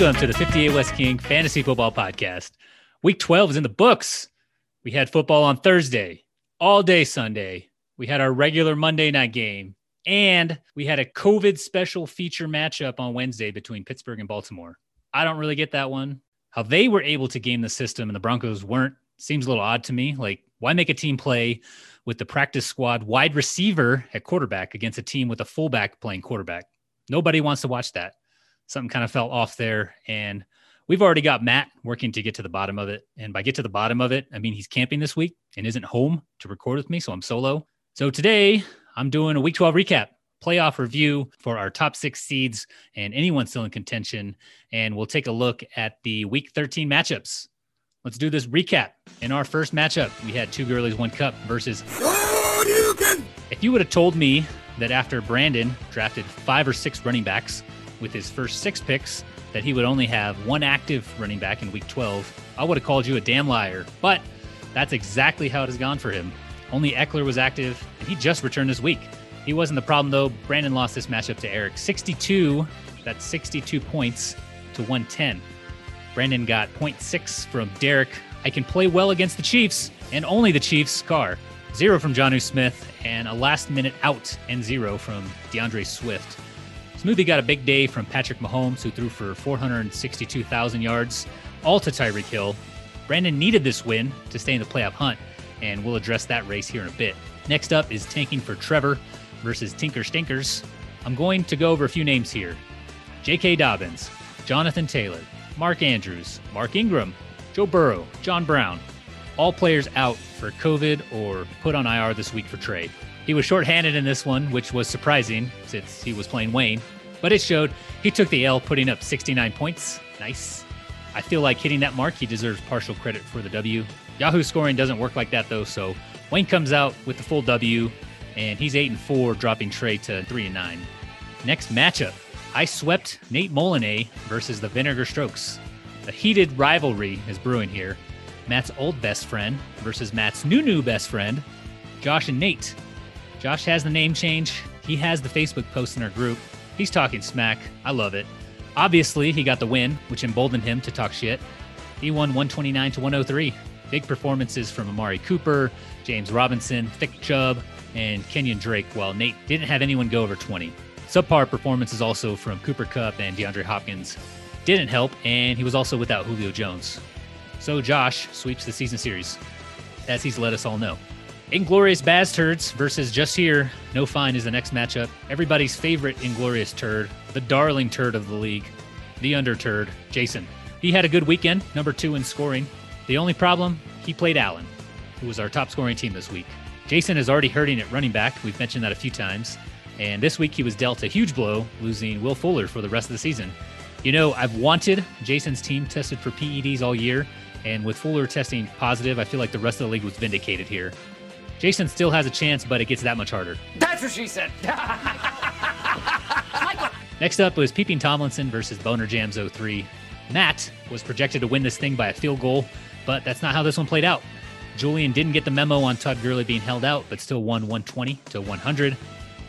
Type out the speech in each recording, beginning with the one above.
Welcome to the 58 West King Fantasy Football Podcast. Week 12 is in the books. We had football on Thursday, all day Sunday. We had our regular Monday night game, and we had a COVID special feature matchup on Wednesday between Pittsburgh and Baltimore. I don't really get that one. How they were able to game the system and the Broncos weren't seems a little odd to me. Like, why make a team play with the practice squad wide receiver at quarterback against a team with a fullback playing quarterback? Nobody wants to watch that. Something kind of fell off there. And we've already got Matt working to get to the bottom of it. And by get to the bottom of it, I mean he's camping this week and isn't home to record with me. So I'm solo. So today I'm doing a week 12 recap, playoff review for our top six seeds and anyone still in contention. And we'll take a look at the week 13 matchups. Let's do this recap. In our first matchup, we had two girlies, one cup versus. If you would have told me that after Brandon drafted five or six running backs with his first six picks, that he would only have one active running back in week 12, I would have called you a damn liar. But that's exactly how it has gone for him. Only Ekeler was active, and he just returned this week. He wasn't the problem, though. Brandon lost this matchup to Eric 62, that's 62 points to 110. Brandon got 0.6 from Derek. I can play well against the Chiefs, and only the Chiefs. Car. Zero from Jonnu Smith, and a last minute out and zero from D'Andre Swift. Smoothie got a big day from Patrick Mahomes, who threw for 462,000 yards, all to Tyreek Hill. Brandon needed this win to stay in the playoff hunt, and we'll address that race here in a bit. Next up is tanking for Trevor versus Tinker Stinkers. I'm going to go over a few names here J.K. Dobbins, Jonathan Taylor, Mark Andrews, Mark Ingram, Joe Burrow, John Brown, all players out for COVID or put on IR this week for trade. He was shorthanded in this one, which was surprising since he was playing Wayne, but it showed he took the L, putting up 69 points. Nice. I feel like hitting that mark, he deserves partial credit for the W. Yahoo scoring doesn't work like that though, so Wayne comes out with the full W, and he's eight and four, dropping Trey to three and nine. Next matchup, I swept Nate Molinay versus the Vinegar Strokes. A heated rivalry is brewing here. Matt's old best friend versus Matt's new new best friend, Josh and Nate. Josh has the name change. He has the Facebook post in our group. He's talking smack. I love it. Obviously, he got the win, which emboldened him to talk shit. He won 129 to 103. Big performances from Amari Cooper, James Robinson, Nick Chubb, and Kenyon Drake, while Nate didn't have anyone go over 20. Subpar performances also from Cooper Kupp and DeAndre Hopkins didn't help, and he was also without Julio Jones. So Josh sweeps the season series, as he's let us all know. Inglorious Baz Turds versus Just Here. No Fine is the next matchup. Everybody's favorite Inglorious Turd, the darling turd of the league, the under turd, Jason. He had a good weekend, number two in scoring. The only problem, he played Allen, who was our top scoring team this week. Jason is already hurting at running back. We've mentioned that a few times. And this week he was dealt a huge blow, losing Will Fuller for the rest of the season. You know, I've wanted Jason's team tested for PEDs all year, and with Fuller testing positive, I feel like the rest of the league was vindicated here. Jason still has a chance, but it gets that much harder. That's what she said. Next up was Peeping Tomlinson versus Boner Jams 03. Matt was projected to win this thing by a field goal, but that's not how this one played out. Julian didn't get the memo on Todd Gurley being held out, but still won 120 to 100.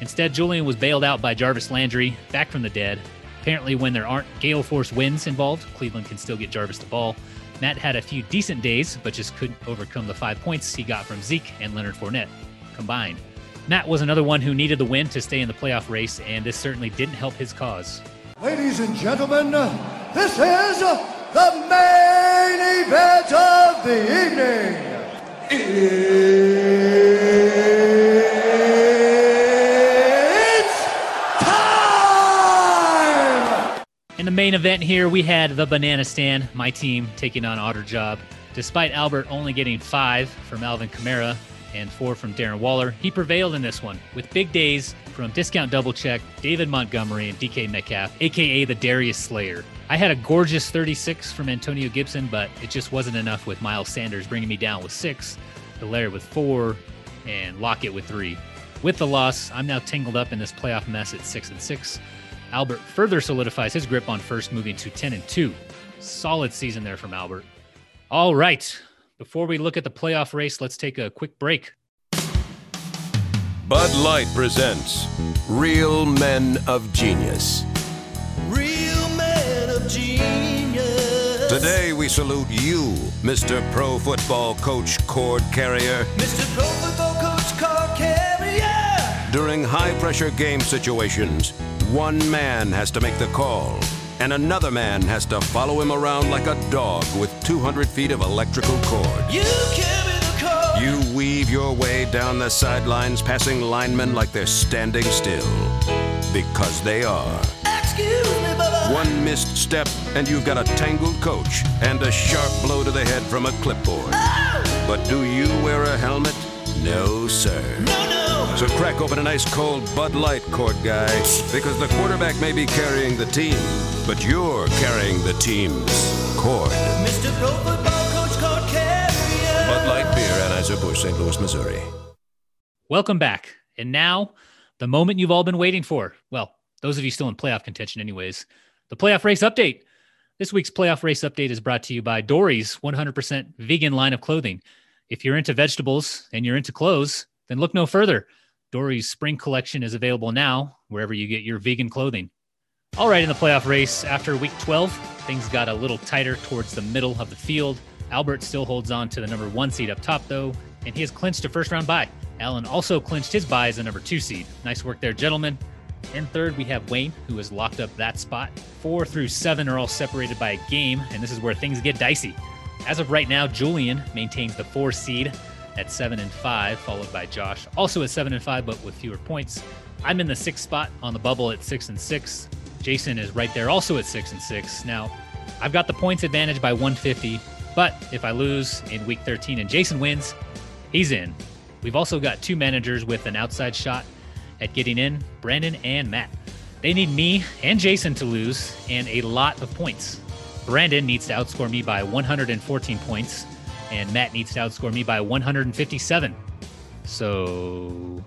Instead, Julian was bailed out by Jarvis Landry, back from the dead. Apparently, when there aren't gale force winds involved, Cleveland can still get Jarvis the ball. Matt had a few decent days, but just couldn't overcome the five points he got from Zeke and Leonard Fournette combined. Matt was another one who needed the win to stay in the playoff race, and this certainly didn't help his cause. Ladies and gentlemen, this is the main event of the evening. It's time! In the main event here, we had the Banana Stand, my team taking on Otter Job. Despite Albert only getting five from Alvin Kamara and four from Darren Waller, he prevailed in this one with big days from Discount Double Check, David Montgomery, and DK Metcalf, aka the Darius Slayer. I had a gorgeous 36 from Antonio Gibson, but it just wasn't enough with Miles Sanders bringing me down with six, Helaire with four, and Lockett with three. With the loss, I'm now tangled up in this playoff mess at six and six. Albert further solidifies his grip on first, moving to 10 and 2. Solid season there from Albert. All right. Before we look at the playoff race, let's take a quick break. Bud Light presents Real Men of Genius. Real men of genius. Today we salute you, Mr. Pro Football Coach Cord Carrier. Mr. Pro Football Coach Cord Carrier. During high pressure game situations, one man has to make the call, and another man has to follow him around like a dog with 200 feet of electrical cord. You carry the cord. You weave your way down the sidelines, passing linemen like they're standing still. Because they are. Excuse me, Bubba. One missed step, and you've got a tangled coach and a sharp blow to the head from a clipboard. Ah! But do you wear a helmet? No, sir. No. So crack open an ice cold Bud Light, court guy, because the quarterback may be carrying the team, but you're carrying the team's cord. Mr. Pro Football Coach Cord Carrier. Bud Light Beer, Anheuser-Busch, St. Louis, Missouri. Welcome back. And now, the moment you've all been waiting for. Well, those of you still in playoff contention, anyways. The playoff race update. This week's playoff race update is brought to you by Dory's 100% vegan line of clothing. If you're into vegetables and you're into clothes, then look no further. Dory's spring collection is available now wherever you get your vegan clothing. All right, in the playoff race, after week 12, things got a little tighter towards the middle of the field. Albert still holds on to the number one seed up top, though, and he has clinched a first round bye. Allen also clinched his bye as the number two seed. Nice work there, gentlemen. In third, we have Wayne, who has locked up that spot. Four through seven are all separated by a game, and this is where things get dicey. As of right now, Julian maintains the four seed at seven and five, followed by Josh, also at seven and five, but with fewer points. I'm in the sixth spot on the bubble at six and six. Jason is right there, also at six and six. Now, I've got the points advantage by 150, but if I lose in week 13 and Jason wins, he's in. We've also got two managers with an outside shot at getting in Brandon and Matt. They need me and Jason to lose and a lot of points. Brandon needs to outscore me by 114 points, and Matt needs to outscore me by 157. So.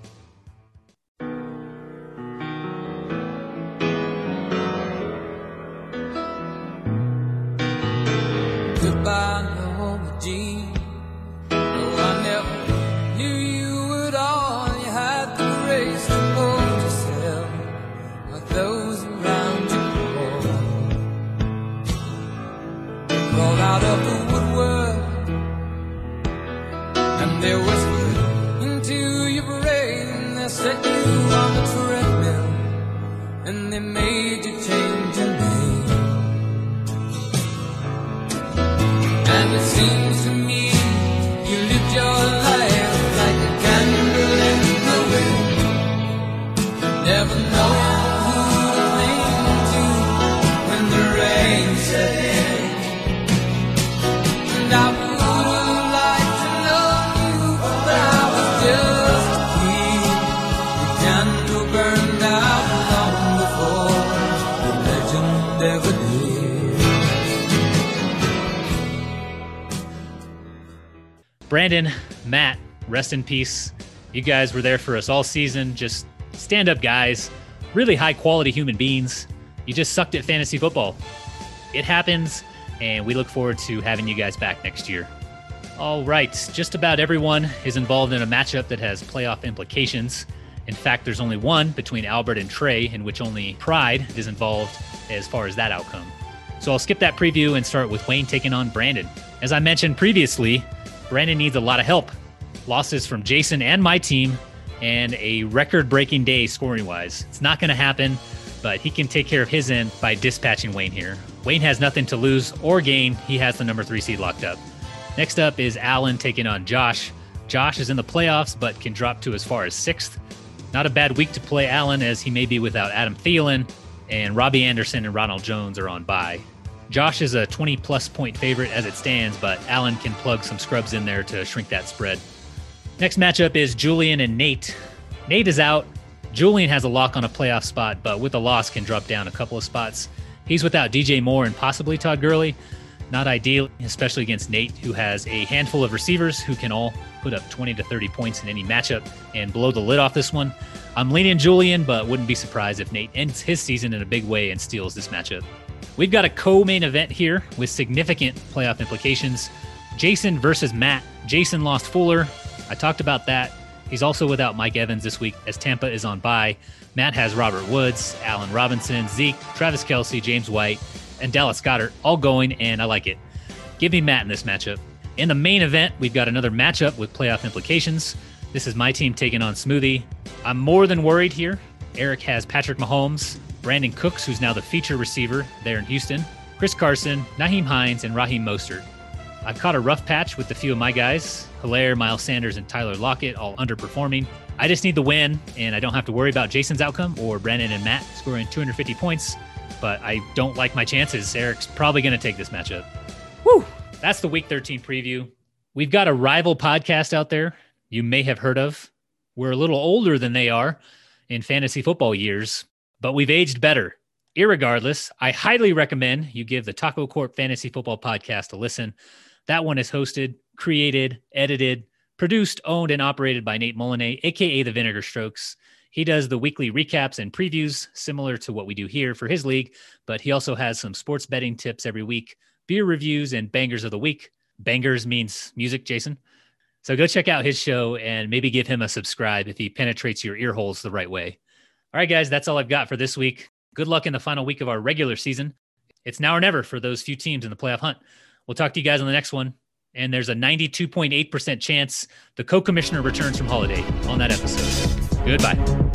They whispered into your brain. They set you on the treadmill and they made you change your name. And it seems to me you lived your life like a candle in the wind. Never knowing when the rain set in. And I Brandon, Matt, rest in peace. You guys were there for us all season. Just stand up guys, really high quality human beings. You just sucked at fantasy football. It happens, and we look forward to having you guys back next year. All right, just about everyone is involved in a matchup that has playoff implications. In fact, there's only one between Albert and Trey, in which only Pride is involved as far as that outcome. So I'll skip that preview and start with Wayne taking on Brandon. As I mentioned previously, Brandon needs a lot of help. Losses from Jason and my team, and a record breaking day scoring wise. It's not going to happen, but he can take care of his end by dispatching Wayne here. Wayne has nothing to lose or gain. He has the number three seed locked up. Next up is Allen taking on Josh. Josh is in the playoffs, but can drop to as far as sixth. Not a bad week to play Allen, as he may be without Adam Thielen, and Robbie Anderson and Ronald Jones are on bye. Josh is a 20 plus point favorite as it stands, but Allen can plug some scrubs in there to shrink that spread. Next matchup is Julian and Nate. Nate is out. Julian has a lock on a playoff spot, but with a loss can drop down a couple of spots. He's without DJ Moore and possibly Todd Gurley. Not ideal, especially against Nate, who has a handful of receivers who can all put up 20 to 30 points in any matchup and blow the lid off this one. I'm leaning Julian, but wouldn't be surprised if Nate ends his season in a big way and steals this matchup. We've got a co main event here with significant playoff implications Jason versus Matt. Jason lost Fuller. I talked about that. He's also without Mike Evans this week as Tampa is on bye. Matt has Robert Woods, Allen Robinson, Zeke, Travis Kelce, James White, and Dallas Goedert all going, and I like it. Give me Matt in this matchup. In the main event, we've got another matchup with playoff implications. This is my team taking on Smoothie. I'm more than worried here. Eric has Patrick Mahomes, Brandin Cooks, who's now the feature receiver there in Houston, Chris Carson, Nyheim Hines, and Raheem Mostert. I've caught a rough patch with a few of my guys, Helaire, Miles Sanders, and Tyler Lockett, all underperforming. I just need the win, and I don't have to worry about Jason's outcome or Brandon and Matt scoring 250 points. But I don't like my chances. Eric's probably going to take this matchup. Whew. That's the Week 13 preview. We've got a rival podcast out there you may have heard of. We're a little older than they are in fantasy football years, but we've aged better. Irregardless, I highly recommend you give the Taco Corp Fantasy Football Podcast a listen. That one is hosted, created, edited, produced, owned, and operated by Nate Molinet, aka the Vinegar Strokes. He does the weekly recaps and previews, similar to what we do here for his league, but he also has some sports betting tips every week, beer reviews, and bangers of the week. Bangers means music, Jason. So go check out his show and maybe give him a subscribe if he penetrates your ear holes the right way. All right, guys, that's all I've got for this week. Good luck in the final week of our regular season. It's now or never for those few teams in the playoff hunt. We'll talk to you guys on the next one. And there's a 92.8% chance the co commissioner returns from holiday on that episode. Goodbye.